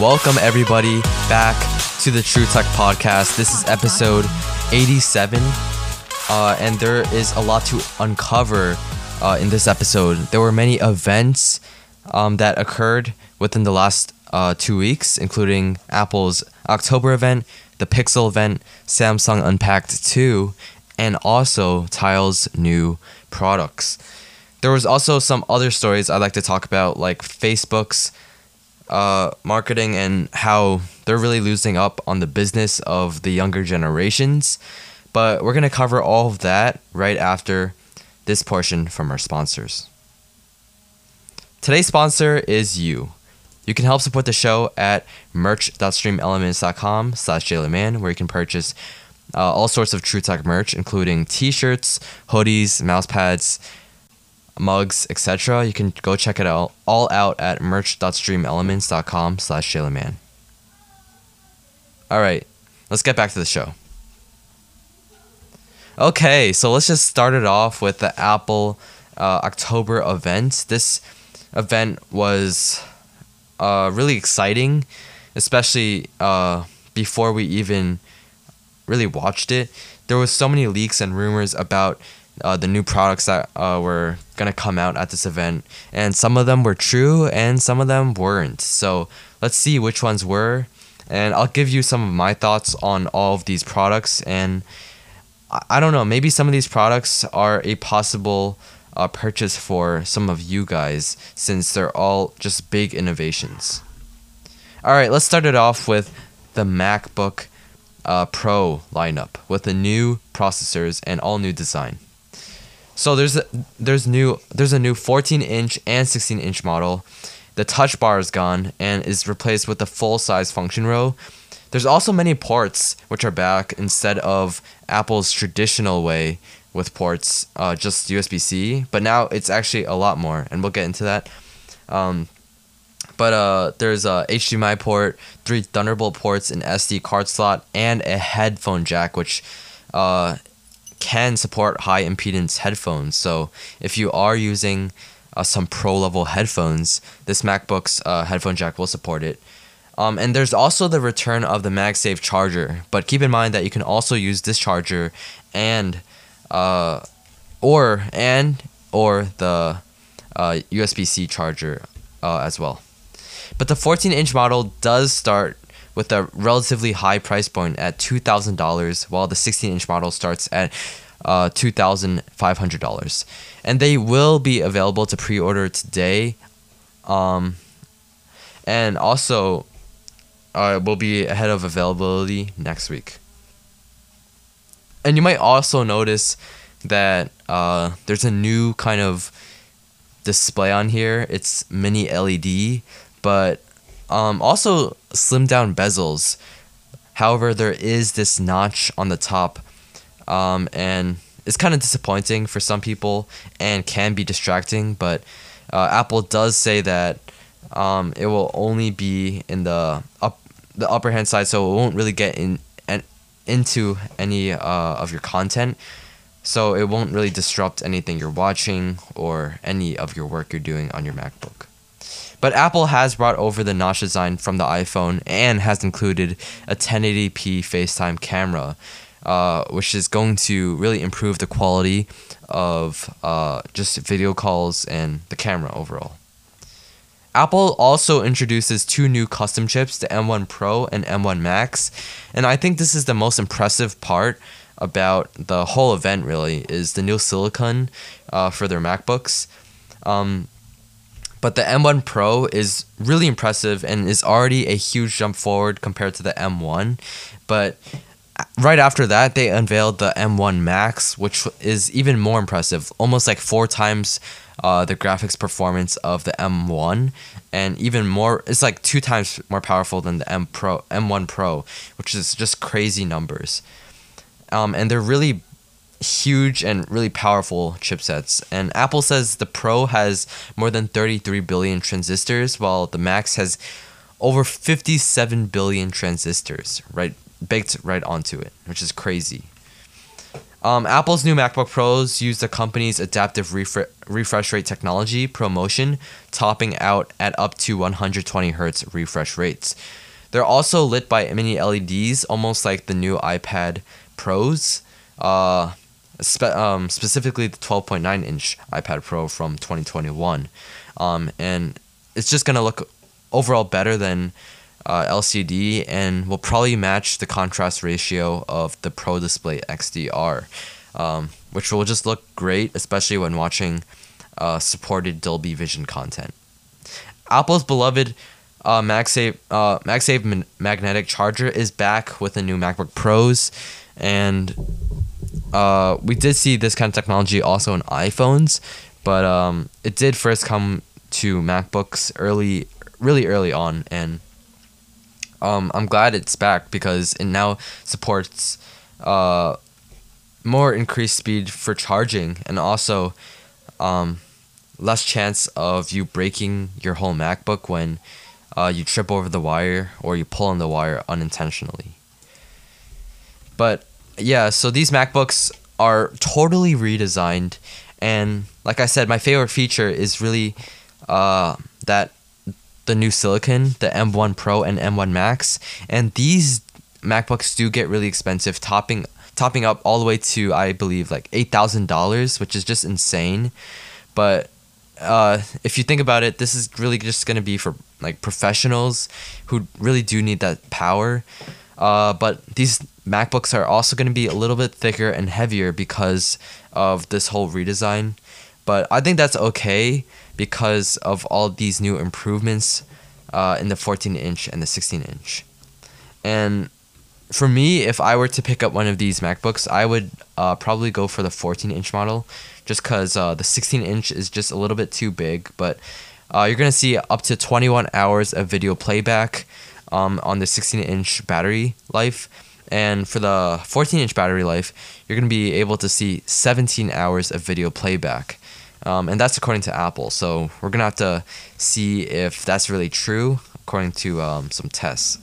Welcome, everybody, back to the True Tech Podcast. This is episode 87, uh, and there is a lot to uncover uh, in this episode. There were many events um, that occurred within the last uh, two weeks, including Apple's October event, the Pixel event, Samsung Unpacked 2, and also Tile's new products. There was also some other stories I'd like to talk about, like Facebook's uh, marketing and how they're really losing up on the business of the younger generations. But we're going to cover all of that right after this portion from our sponsors. Today's sponsor is you. You can help support the show at merch.streamelements.com slash jaylerman, where you can purchase uh, all sorts of True Tech merch, including t-shirts, hoodies, mouse pads, mugs, etc. You can go check it out all out at merch.streamelements.com slash. Alright, let's get back to the show. Okay, so let's just start it off with the Apple uh, October event. This event was uh, really exciting, especially uh, before we even really watched it. There was so many leaks and rumors about uh, the new products that uh, were gonna come out at this event, and some of them were true and some of them weren't. So let's see which ones were, and I'll give you some of my thoughts on all of these products. And I, I don't know, maybe some of these products are a possible uh, purchase for some of you guys since they're all just big innovations. All right, let's start it off with the MacBook uh, Pro lineup with the new processors and all new design. So there's a, there's new there's a new 14 inch and 16 inch model. The touch bar is gone and is replaced with a full size function row. There's also many ports which are back instead of Apple's traditional way with ports, uh, just USB C. But now it's actually a lot more, and we'll get into that. Um, but uh, there's a HDMI port, three Thunderbolt ports, an SD card slot, and a headphone jack, which uh, can support high impedance headphones. So if you are using uh, some pro level headphones, this MacBook's uh, headphone jack will support it. Um, and there's also the return of the MagSafe charger, but keep in mind that you can also use this charger and uh, or and or the uh, USB-C charger uh, as well. But the 14-inch model does start with a relatively high price point at $2,000, while the 16 inch model starts at uh, $2,500. And they will be available to pre order today. Um, and also, uh, will be ahead of availability next week. And you might also notice that uh, there's a new kind of display on here. It's mini LED, but um, also slim down bezels. However, there is this notch on the top, um, and it's kind of disappointing for some people and can be distracting. But uh, Apple does say that um, it will only be in the up the upper hand side, so it won't really get in and into any uh, of your content. So it won't really disrupt anything you're watching or any of your work you're doing on your MacBook. But Apple has brought over the notch design from the iPhone and has included a 1080p FaceTime camera, uh, which is going to really improve the quality of uh, just video calls and the camera overall. Apple also introduces two new custom chips, the M1 Pro and M1 Max, and I think this is the most impressive part about the whole event. Really, is the new silicon uh, for their MacBooks. Um, but the M1 Pro is really impressive and is already a huge jump forward compared to the M1. But right after that, they unveiled the M1 Max, which is even more impressive, almost like four times uh, the graphics performance of the M1, and even more. It's like two times more powerful than the M Pro, M1 Pro, which is just crazy numbers. Um, and they're really huge and really powerful chipsets. And Apple says the Pro has more than 33 billion transistors, while the Max has over 57 billion transistors, right, baked right onto it, which is crazy. Um, Apple's new MacBook Pros use the company's adaptive refre- refresh rate technology, ProMotion, topping out at up to 120 hertz refresh rates. They're also lit by mini LEDs, almost like the new iPad Pros, uh, spe- um, specifically the 12.9 inch iPad Pro from 2021. Um, and it's just gonna look overall better than uh, LCD and will probably match the contrast ratio of the Pro Display XDR, um, which will just look great, especially when watching uh, supported Dolby Vision content. Apple's beloved uh, MagSafe, uh, MagSafe magnetic charger is back with the new MacBook Pros, and uh, we did see this kind of technology also in iPhones, but um, it did first come to MacBooks early, really early on, and um, I'm glad it's back because it now supports uh, more increased speed for charging and also um, less chance of you breaking your whole MacBook when uh, you trip over the wire or you pull on the wire unintentionally. But yeah, so these MacBooks are totally redesigned, and like I said, my favorite feature is really uh, that the new silicon, the M1 Pro and M1 Max, and these MacBooks do get really expensive, topping topping up all the way to I believe like eight thousand dollars, which is just insane. But uh, if you think about it, this is really just gonna be for like professionals who really do need that power. Uh, but these MacBooks are also gonna be a little bit thicker and heavier because of this whole redesign. But I think that's okay because of all these new improvements uh, in the 14 inch and the 16 inch. And for me, if I were to pick up one of these MacBooks, I would uh, probably go for the 14 inch model just because uh, the 16 inch is just a little bit too big. But uh, you're going to see up to 21 hours of video playback um, on the 16 inch battery life. And for the 14 inch battery life, you're going to be able to see 17 hours of video playback. Um, and that's according to Apple. So we're gonna have to see if that's really true according to um, some tests.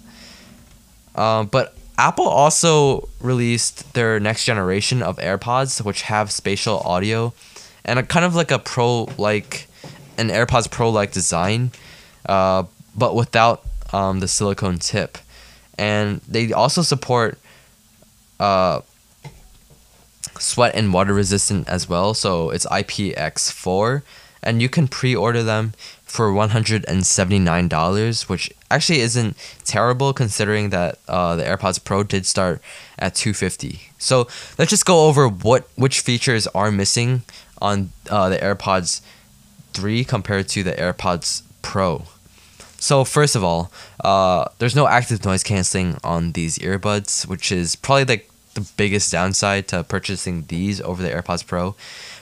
Um, but Apple also released their next generation of AirPods, which have spatial audio and a kind of like a Pro like an AirPods Pro like design, uh, but without um, the silicone tip. And they also support uh, sweat and water resistant as well. So it's IPX4, and you can pre-order them for $179, which actually isn't terrible considering that uh, the AirPods Pro did start at 250. So let's just go over what which features are missing on uh, the AirPods 3 compared to the AirPods Pro. So first of all, uh, there's no active noise canceling on these earbuds, which is probably like the biggest downside to purchasing these over the AirPods Pro.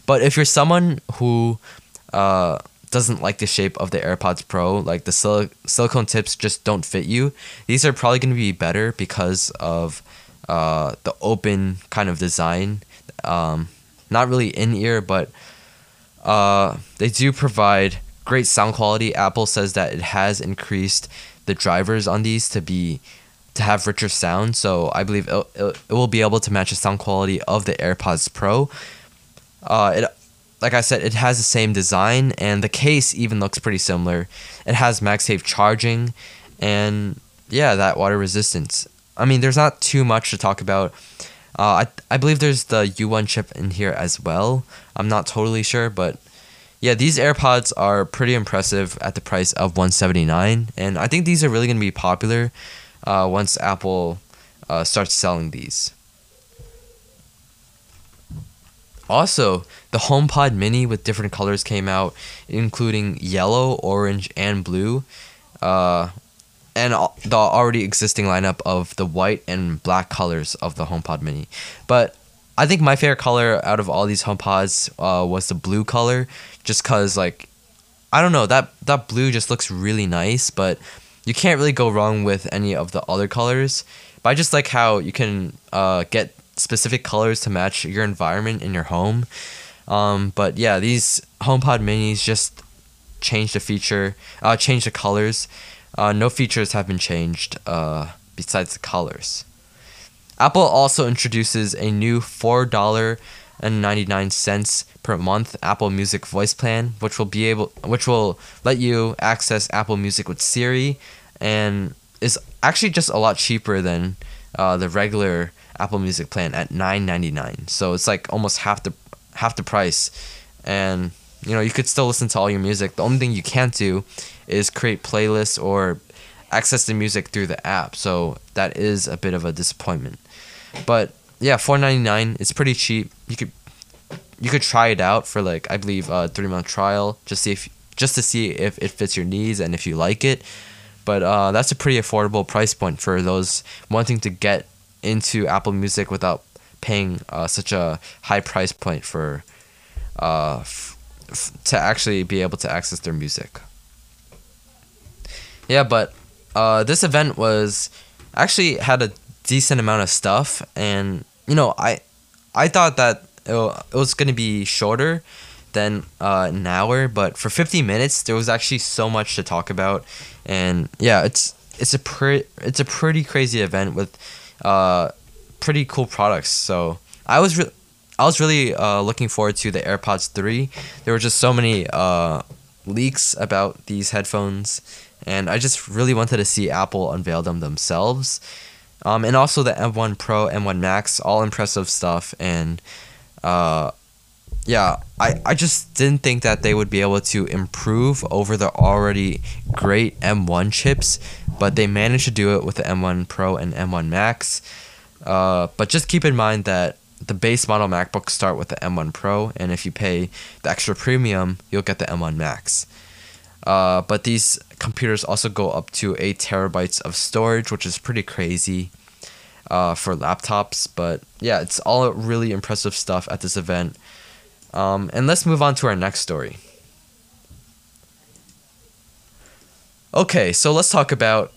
But if you're someone who uh, doesn't like the shape of the AirPods Pro, like the sil- silicone tips just don't fit you, these are probably going to be better because of uh, the open kind of design. Um, not really in ear, but uh, they do provide great sound quality. Apple says that it has increased the drivers on these to be to have richer sound. So I believe it, it, will be able to match the sound quality of the AirPods Pro. Uh, it like I said, it has the same design, and the case even looks pretty similar. It has MagSafe charging, and yeah, that water resistance. I mean, there's not too much to talk about. Uh, I I believe there's the U1 chip in here as well. I'm not totally sure, but yeah, these AirPods are pretty impressive at the price of 179, and I think these are really gonna be popular uh, once Apple uh, starts selling these. Also, the HomePod Mini with different colors came out, including yellow, orange, and blue, uh, and the already existing lineup of the white and black colors of the HomePod Mini. But I think my favorite color out of all these HomePods uh, was the blue color, just cause like, I don't know that that blue just looks really nice, but you can't really go wrong with any of the other colors. But I just like how you can uh, get specific colors to match your environment in your home. Um, but yeah, these HomePod Minis just change the feature, uh, change the colors. Uh, no features have been changed uh, besides the colors. Apple also introduces a new four dollar and ninety nine cents per month Apple Music voice plan, which will be able which will let you access Apple Music with Siri, and is actually just a lot cheaper than uh, the regular Apple Music plan at nine ninety nine. So it's like almost half the half the price, and you know you could still listen to all your music. The only thing you can't do is create playlists or access the music through the app. So that is a bit of a disappointment. But yeah, four ninety nine It's pretty cheap. You could you could try it out for like I believe a three month trial just see if just to see if it fits your needs and if you like it. But uh, that's a pretty affordable price point for those wanting to get into Apple Music without paying uh, such a high price point for uh, f- f- to actually be able to access their music. Yeah, but uh, this event was actually had a decent amount of stuff, and you know, I I thought that it, it was gonna be shorter than uh, an hour, but for 50 minutes there was actually so much to talk about, and yeah, it's it's a pretty it's a pretty crazy event with uh, pretty cool products. So I was re- I was really uh, looking forward to the AirPods 3. There were just so many uh, leaks about these headphones, and I just really wanted to see Apple unveil them themselves. Um, and also the M1 Pro, M1 Max, all impressive stuff. And uh, yeah, I, I just didn't think that they would be able to improve over the already great M1 chips, but they managed to do it with the M1 Pro and M1 Max. Uh, but just keep in mind that the base model MacBooks start with the M1 Pro, and if you pay the extra premium, you'll get the M1 Max. Uh, but these computers also go up to 8 terabytes of storage, which is pretty crazy uh, for laptops. But yeah, it's all really impressive stuff at this event. Um, and let's move on to our next story. Okay, so let's talk about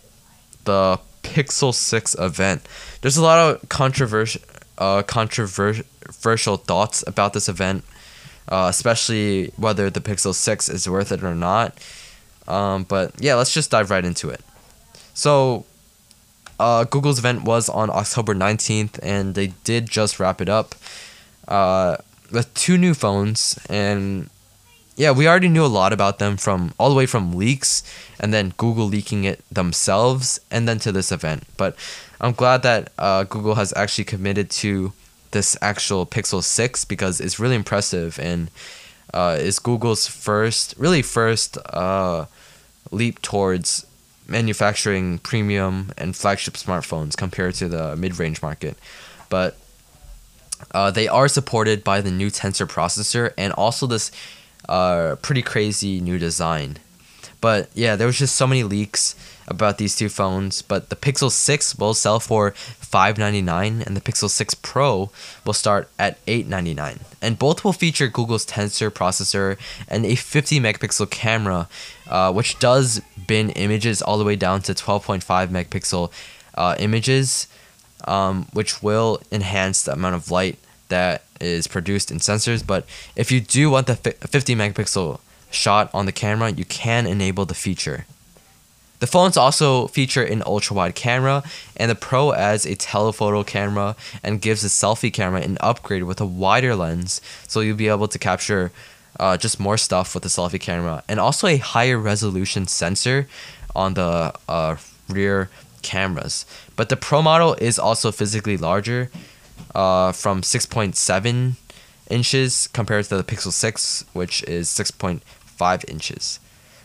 the Pixel 6 event. There's a lot of controversial uh, controversial thoughts about this event, uh, especially whether the Pixel 6 is worth it or not. Um, but yeah, let's just dive right into it. So, uh, Google's event was on October 19th, and they did just wrap it up uh, with two new phones. And yeah, we already knew a lot about them from all the way from leaks and then Google leaking it themselves and then to this event. But I'm glad that uh, Google has actually committed to this actual Pixel 6 because it's really impressive and uh, is Google's first, really first uh, leap towards manufacturing premium and flagship smartphones compared to the mid range market. But uh, they are supported by the new Tensor processor and also this uh, pretty crazy new design. But yeah, there was just so many leaks about these two phones, but the Pixel 6 will sell for 599 and the Pixel 6 Pro will start at 899. And both will feature Google's Tensor processor and a 50 megapixel camera, uh, which does bin images all the way down to 12.5 megapixel uh, images, um, which will enhance the amount of light that is produced in sensors. But if you do want the 50 megapixel shot on the camera, you can enable the feature. The phones also feature an ultra wide camera, and the Pro adds a telephoto camera and gives the selfie camera an upgrade with a wider lens, so you'll be able to capture uh, just more stuff with the selfie camera, and also a higher resolution sensor on the uh, rear cameras. But the Pro model is also physically larger, uh, from 6.7 inches compared to the Pixel 6, which is 6.5 inches.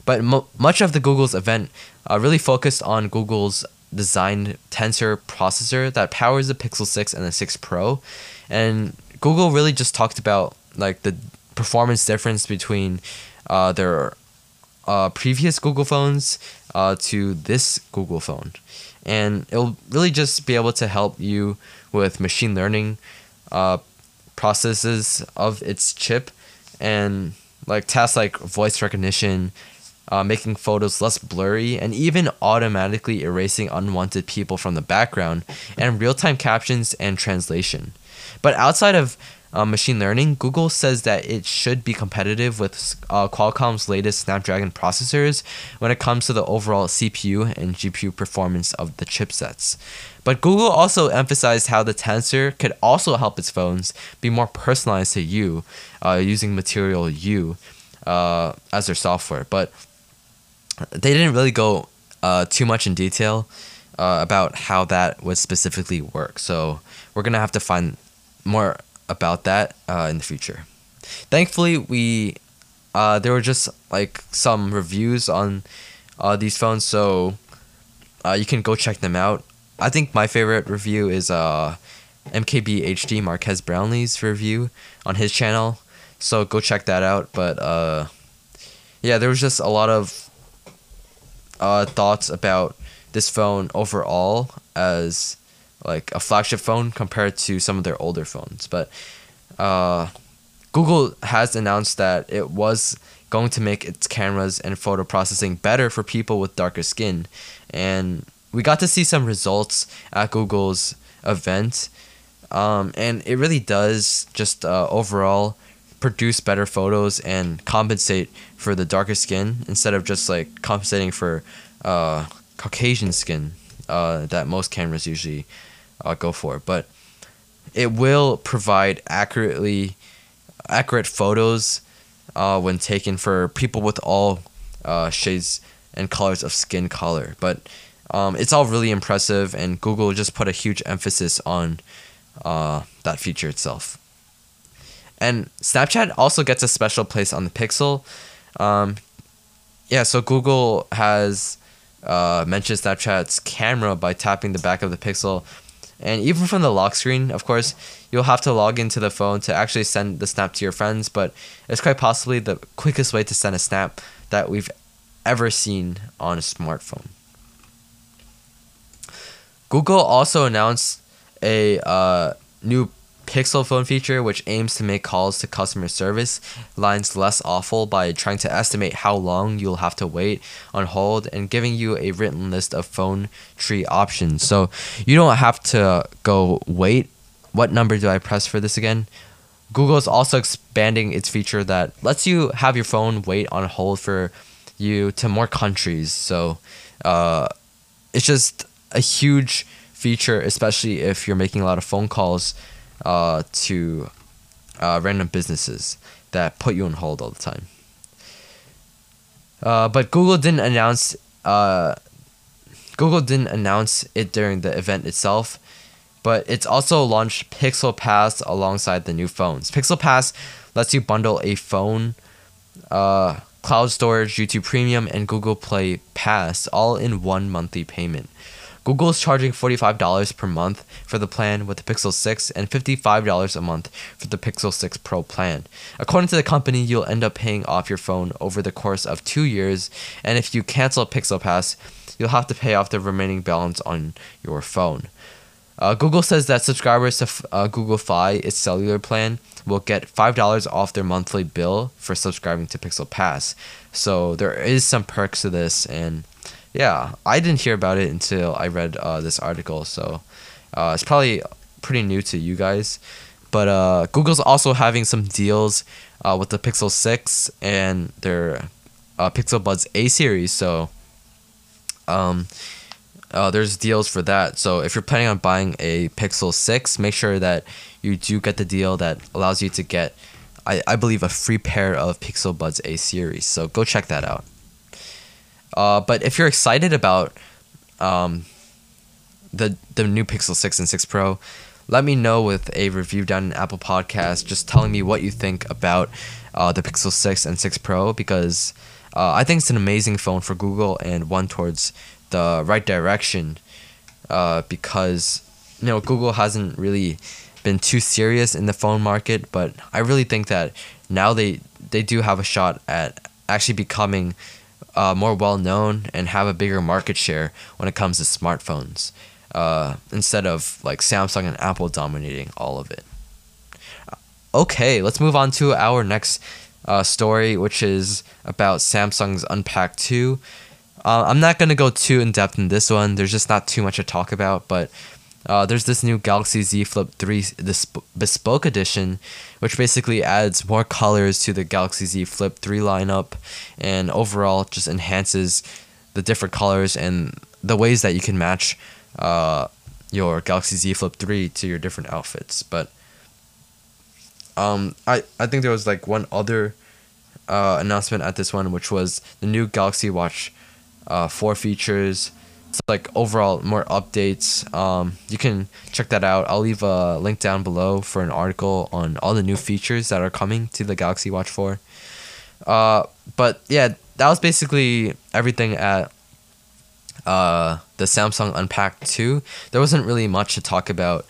But much of the Google's event uh, really focused on Google's designed Tensor processor that powers the Pixel 6 and the 6 Pro. And Google really just talked about like the performance difference between uh, their uh, previous Google phones uh, to this Google phone. And it'll really just be able to help you with machine learning uh, processes of its chip and like tasks like voice recognition, uh, making photos less blurry, and even automatically erasing unwanted people from the background, and real time captions and translation. But outside of uh, machine learning, Google says that it should be competitive with uh, Qualcomm's latest Snapdragon processors when it comes to the overall CPU and GPU performance of the chipsets. But Google also emphasized how the Tensor could also help its phones be more personalized to you uh, using Material You uh, as their software. But they didn't really go uh, too much in detail uh, about how that would specifically work. So we're gonna have to find more about that uh, in the future. Thankfully, we uh, there were just like some reviews on uh, these phones, so uh, you can go check them out. I think my favorite review is uh, MKB HD Marques Brownlee's review on his channel. So go check that out. But uh, yeah, there was just a lot of uh, thoughts about this phone overall as like a flagship phone compared to some of their older phones. But uh, Google has announced that it was going to make its cameras and photo processing better for people with darker skin, and we got to see some results at Google's event, um, and it really does just uh, overall produce better photos and compensate for the darker skin instead of just like compensating for uh, Caucasian skin uh, that most cameras usually uh, go for. it. But it will provide accurately accurate photos uh, when taken for people with all uh, shades and colors of skin color. But um, it's all really impressive, and Google just put a huge emphasis on uh, that feature itself. And Snapchat also gets a special place on the Pixel. Um, yeah, so Google has uh, mentioned Snapchat's camera by tapping the back of the Pixel. And even from the lock screen, of course, you'll have to log into the phone to actually send the snap to your friends, but it's quite possibly the quickest way to send a snap that we've ever seen on a smartphone. Google also announced a uh, new Pixel phone feature which aims to make calls to customer service lines less awful by trying to estimate how long you'll have to wait on hold and giving you a written list of phone tree options. So you don't have to go wait. What number do I press for this again? Google is also expanding its feature that lets you have your phone wait on hold for you to more countries. So uh, it's just a huge feature, especially if you're making a lot of phone calls uh, to uh, random businesses that put you on hold all the time. Uh, but Google didn't announce uh, Google didn't announce it during the event itself, but it's also launched Pixel Pass alongside the new phones. Pixel Pass lets you bundle a phone, uh, cloud storage, YouTube Premium, and Google Play Pass all in one monthly payment. Google is charging $45 per month for the plan with the Pixel 6 and $55 a month for the Pixel 6 Pro plan. According to the company, you'll end up paying off your phone over the course of two years, and if you cancel Pixel Pass, you'll have to pay off the remaining balance on your phone. Uh, Google says that subscribers to uh, Google Fi, its cellular plan, will get $5 off their monthly bill for subscribing to Pixel Pass. So there is some perks to this, and yeah, I didn't hear about it until I read uh, this article, so uh, it's probably pretty new to you guys. But uh, Google's also having some deals uh, with the Pixel 6 and their uh, Pixel Buds A series, so um, uh, there's deals for that. So if you're planning on buying a Pixel 6, make sure that you do get the deal that allows you to get, I, I believe, a free pair of Pixel Buds A series. So go check that out. Uh, but if you're excited about um, the the new Pixel 6 and 6 Pro, let me know with a review down in Apple Podcast, just telling me what you think about uh, the Pixel 6 and 6 Pro because uh, I think it's an amazing phone for Google and one towards the right direction uh, because you know Google hasn't really been too serious in the phone market, but I really think that now they they do have a shot at actually becoming uh, more well known and have a bigger market share when it comes to smartphones uh, instead of like Samsung and Apple dominating all of it. Okay, let's move on to our next uh, story, which is about Samsung's Unpacked 2. Uh, I'm not going to go too in depth in this one, there's just not too much to talk about, but uh, there's this new Galaxy Z Flip 3 this bespoke edition, which basically adds more colors to the Galaxy Z Flip 3 lineup, and overall just enhances the different colors and the ways that you can match uh, your Galaxy Z Flip 3 to your different outfits. But um, I, I think there was like one other uh, announcement at this one, which was the new Galaxy Watch uh, 4 features it's like overall more updates. Um, you can check that out. I'll leave a link down below for an article on all the new features that are coming to the Galaxy Watch 4. Uh, but yeah, that was basically everything at uh, the Samsung Unpacked 2. There wasn't really much to talk about,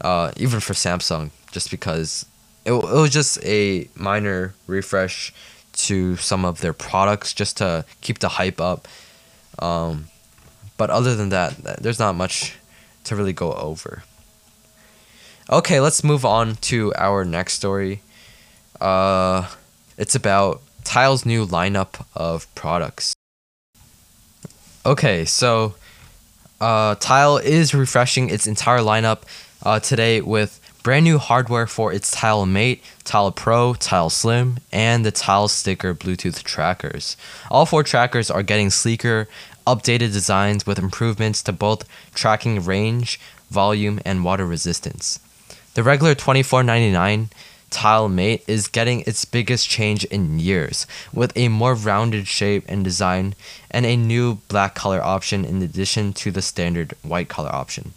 uh, even for Samsung, just because it, it was just a minor refresh to some of their products just to keep the hype up. Um, but other than that, there's not much to really go over. Okay, let's move on to our next story. Uh, it's about Tile's new lineup of products. Okay, so uh, Tile is refreshing its entire lineup uh, today with brand new hardware for its Tile Mate, Tile Pro, Tile Slim, and the Tile Sticker Bluetooth trackers. All four trackers are getting sleeker updated designs with improvements to both tracking range, volume, and water resistance. The regular $24.99 Tile Mate is getting its biggest change in years, with a more rounded shape and design and a new black color option in addition to the standard white color option.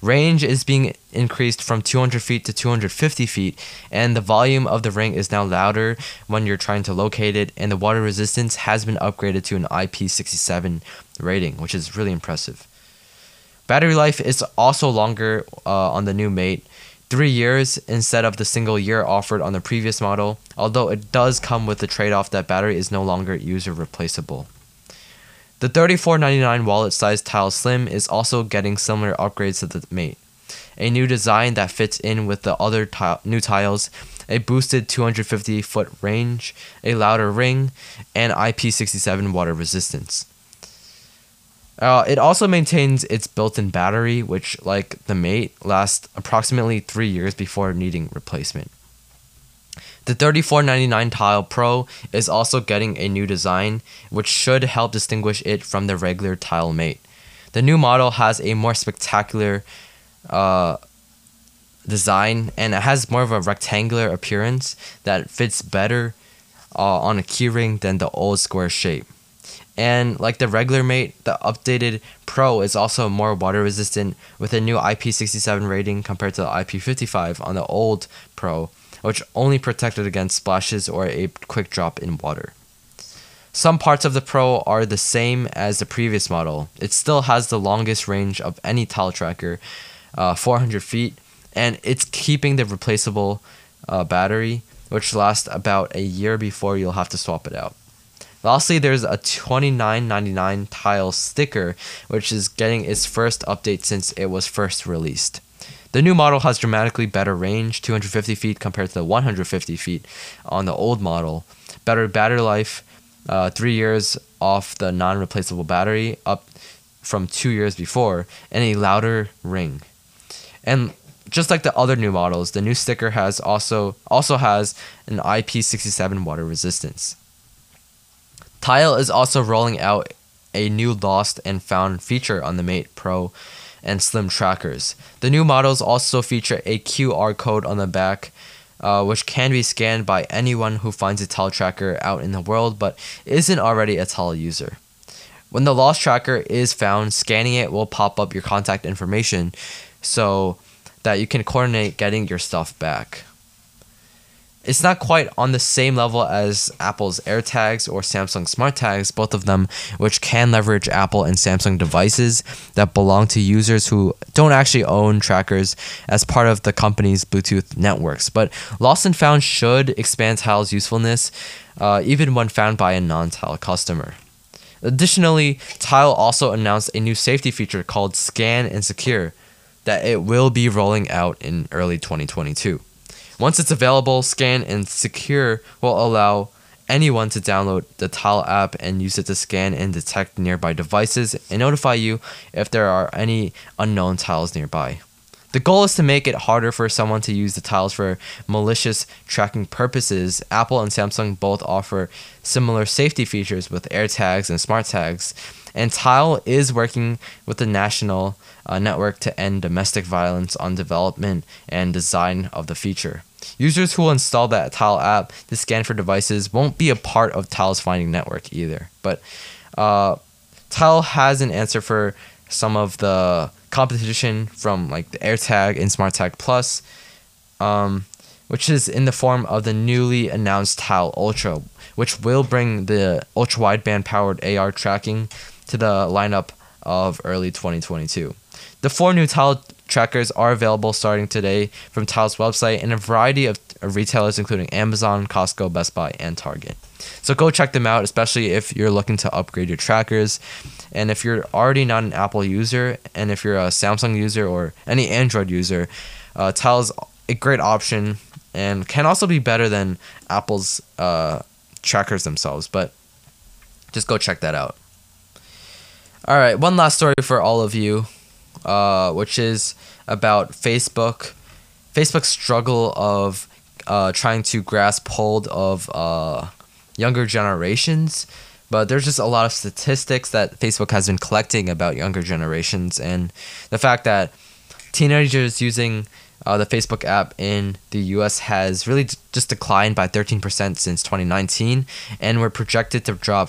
Range is being increased from 200 feet to 250 feet, and the volume of the ring is now louder when you're trying to locate it, and the water resistance has been upgraded to an IP67 rating, which is really impressive. Battery life is also longer uh, on the new Mate, three years instead of the single year offered on the previous model, although it does come with the trade off that battery is no longer user replaceable. The $34.99 wallet sized Tile Slim is also getting similar upgrades to the Mate. A new design that fits in with the other tile, new tiles, a boosted 250 foot range, a louder ring, and IP67 water resistance. Uh, it also maintains its built in battery, which, like the Mate, lasts approximately three years before needing replacement. The $34.99 Tile Pro is also getting a new design, which should help distinguish it from the regular Tile Mate. The new model has a more spectacular uh, design and it has more of a rectangular appearance that fits better uh, on a keyring than the old square shape. And like the regular mate, the updated Pro is also more water resistant with a new IP67 rating compared to the IP55 on the old Pro which only protected against splashes or a quick drop in water. Some parts of the Pro are the same as the previous model. It still has the longest range of any tile tracker, uh, 400 feet, and it's keeping the replaceable uh, battery, which lasts about a year before you'll have to swap it out. Lastly, there's a $29.99 tile sticker, which is getting its first update since it was first released. The new model has dramatically better range, 250 feet compared to the 150 feet on the old model. Better battery life, uh, three years off the non replaceable battery, up from two years before, and a louder ring. And just like the other new models, the new sticker has also also has an IP67 water resistance. Tile is also rolling out a new lost and found feature on the Mate Pro and slim trackers. The new models also feature a QR code on the back, uh, which can be scanned by anyone who finds a Tile tracker out in the world but isn't already a Tile user. When the lost tracker is found, scanning it will pop up your contact information so that you can coordinate getting your stuff back it's not quite on the same level as Apple's AirTags or Samsung Smart Tags, both of them which can leverage Apple and Samsung devices that belong to users who don't actually own trackers as part of the company's Bluetooth networks. But Lost and Found should expand Tile's usefulness, uh, even when found by a non Tile customer. Additionally, Tile also announced a new safety feature called Scan and Secure that it will be rolling out in early 2022. Once it's available, Scan and Secure will allow anyone to download the Tile app and use it to scan and detect nearby devices and notify you if there are any unknown tiles nearby. The goal is to make it harder for someone to use the tiles for malicious tracking purposes. Apple and Samsung both offer similar safety features with AirTags and Smart Tags, and Tile is working with the national uh, network to end domestic violence on development and design of the feature. Users who will install that Tile app to scan for devices won't be a part of Tile's finding network either. But uh, Tile has an answer for some of the competition from like the AirTag and SmartTag Plus, um, which is in the form of the newly announced Tile Ultra, which will bring the ultra wideband powered AR tracking to the lineup of early 2022. The four new Tile trackers are available starting today from Tile's website and a variety of retailers, including Amazon, Costco, Best Buy, and Target. So go check them out, especially if you're looking to upgrade your trackers. And if you're already not an Apple user, and if you're a Samsung user or any Android user, uh, Tile's a great option and can also be better than Apple's uh, trackers themselves. But just go check that out. All right, one last story for all of you, uh, which is about Facebook. Facebook's struggle of uh, trying to grasp hold of uh, younger generations. But there's just a lot of statistics that Facebook has been collecting about younger generations, and the fact that teenagers using uh, the Facebook app in the US has really d- just declined by 13% since 2019, and we're projected to drop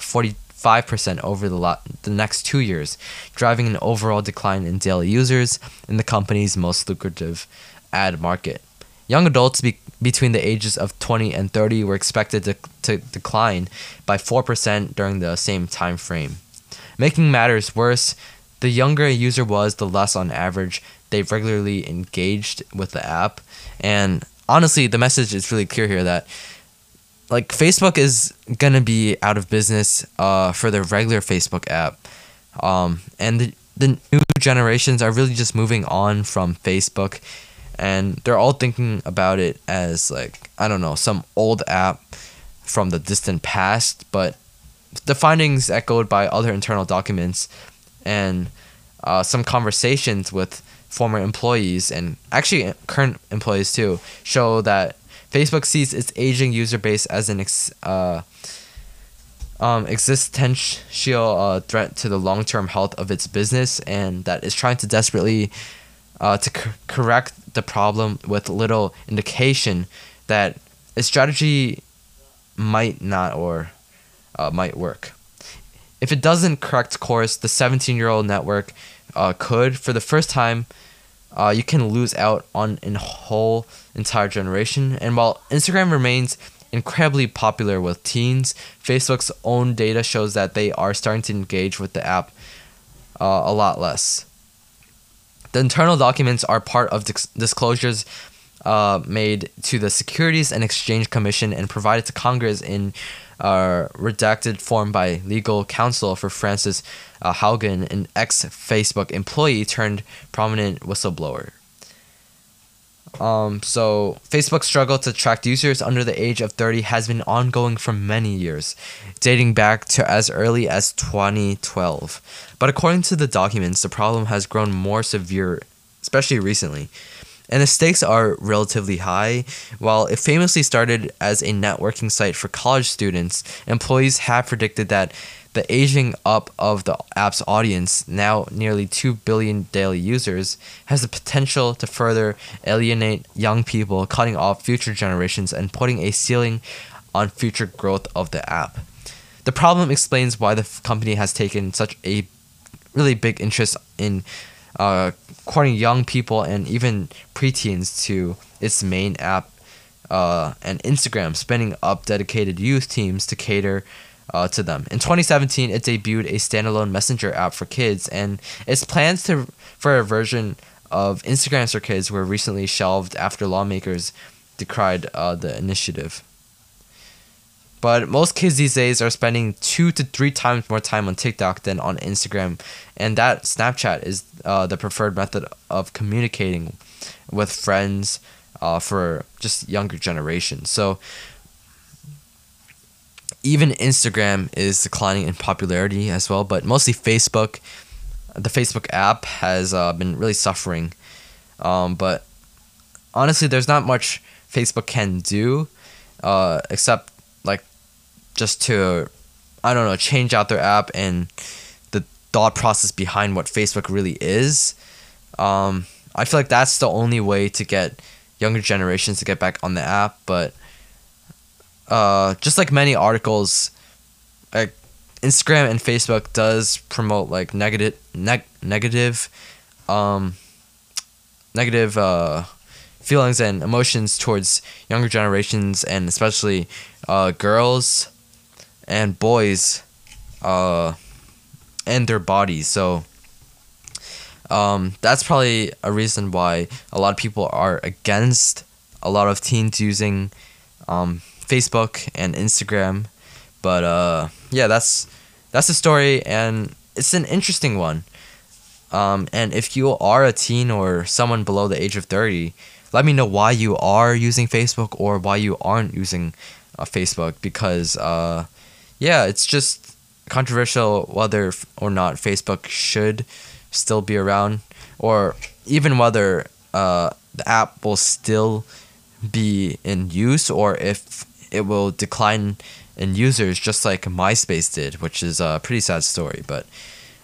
45% over the, lot- the next two years, driving an overall decline in daily users in the company's most lucrative ad market. Young adults be- between the ages of 20 and 30 were expected to, to decline by 4% during the same time frame. Making matters worse, the younger a user was, the less on average they regularly engaged with the app. And honestly, the message is really clear here that like Facebook is gonna be out of business uh, for the regular Facebook app, um, and the the new generations are really just moving on from Facebook, and they're all thinking about it as like I don't know some old app from the distant past. But the findings echoed by other internal documents and uh, some conversations with former employees and actually current employees too show that Facebook sees its aging user base as an ex, uh, um, existential uh, threat to the long term health of its business, and that is trying to desperately uh, to correct the problem with little indication that its strategy might not or uh, might work. If it doesn't correct course, the 17 year old network uh, could, for the first time, uh, you can lose out on a whole entire generation. And while Instagram remains incredibly popular with teens, Facebook's own data shows that they are starting to engage with the app uh, a lot less. The internal documents are part of dis- disclosures uh, made to the Securities and Exchange Commission and provided to Congress in uh, redacted form by legal counsel for Frances uh, Haugen, an ex Facebook employee turned prominent whistleblower. Um, so, Facebook's struggle to attract users under the age of 30 has been ongoing for many years, dating back to as early as 2012. But according to the documents, the problem has grown more severe, especially recently and the stakes are relatively high. While it famously started as a networking site for college students, employees have predicted that the aging up of the app's audience, now nearly 2 billion daily users, has the potential to further alienate young people, cutting off future generations and putting a ceiling on future growth of the app. The problem explains why the company has taken such a really big interest in uh, courting young people and even preteens to its main app uh, and Instagram, spinning up dedicated youth teams to cater uh, to them. In 2017, it debuted a standalone messenger app for kids, and its plans to for a version of Instagram for kids were recently shelved after lawmakers decried uh, the initiative. But most kids these days are spending two to three times more time on TikTok than on Instagram, and that Snapchat is uh, the preferred method of communicating with friends uh, for just younger generations. So even Instagram is declining in popularity as well, but mostly Facebook. The Facebook app has uh, been really suffering. Um, but honestly, there's not much Facebook can do uh, except like just to, I don't know, change out their app and thought process behind what Facebook really is. Um, I feel like that's the only way to get younger generations to get back on the app, but uh, just like many articles, like Instagram and Facebook does promote like negative neg- negative um negative uh feelings and emotions towards younger generations and especially uh girls and boys uh and their bodies. So um that's probably a reason why a lot of people are against a lot of teens using um Facebook and Instagram. But uh, yeah, that's that's the story, and it's an interesting one. Um, and if you are a teen or someone below the age of thirty, let me know why you are using Facebook or why you aren't using uh, Facebook because uh, yeah, it's just controversial whether or not Facebook should still be around or even whether uh, the app will still be in use or if it will decline in users just like MySpace did, which is a pretty sad story. But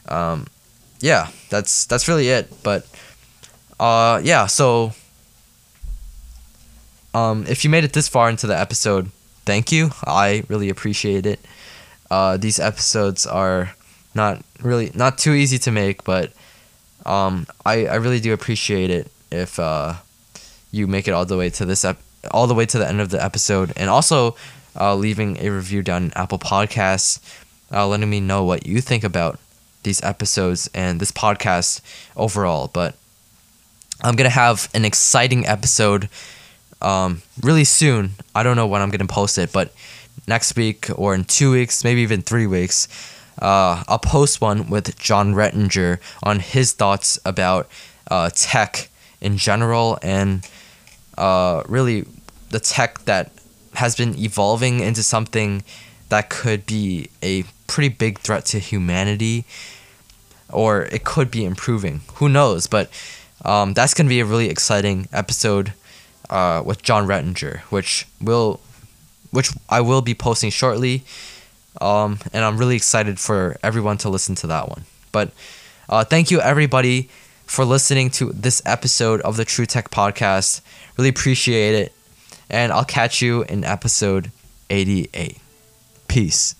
um, yeah, that's that's really it. But uh, yeah, so um, if you made it this far into the episode, thank you. I really appreciate it. Uh, these episodes are not really not too easy to make, but um, I I really do appreciate it if uh, you make it all the way to this ep- all the way to the end of the episode, and also uh, leaving a review down in Apple Podcasts, uh, letting me know what you think about these episodes and this podcast overall. But I'm gonna have an exciting episode um, really soon. I don't know when I'm gonna post it, but next week or in two weeks, maybe even three weeks, uh, I'll post one with Jon Rettinger on his thoughts about uh, tech in general and uh, really the tech that has been evolving into something that could be a pretty big threat to humanity or it could be improving. Who knows? But um, that's going to be a really exciting episode uh, with Jon Rettinger which will which i will be posting shortly um, and i'm really excited for everyone to listen to that one but uh, thank you everybody for listening to this episode of the True Tech Podcast. Really appreciate it. And I'll catch you in episode 88. Peace.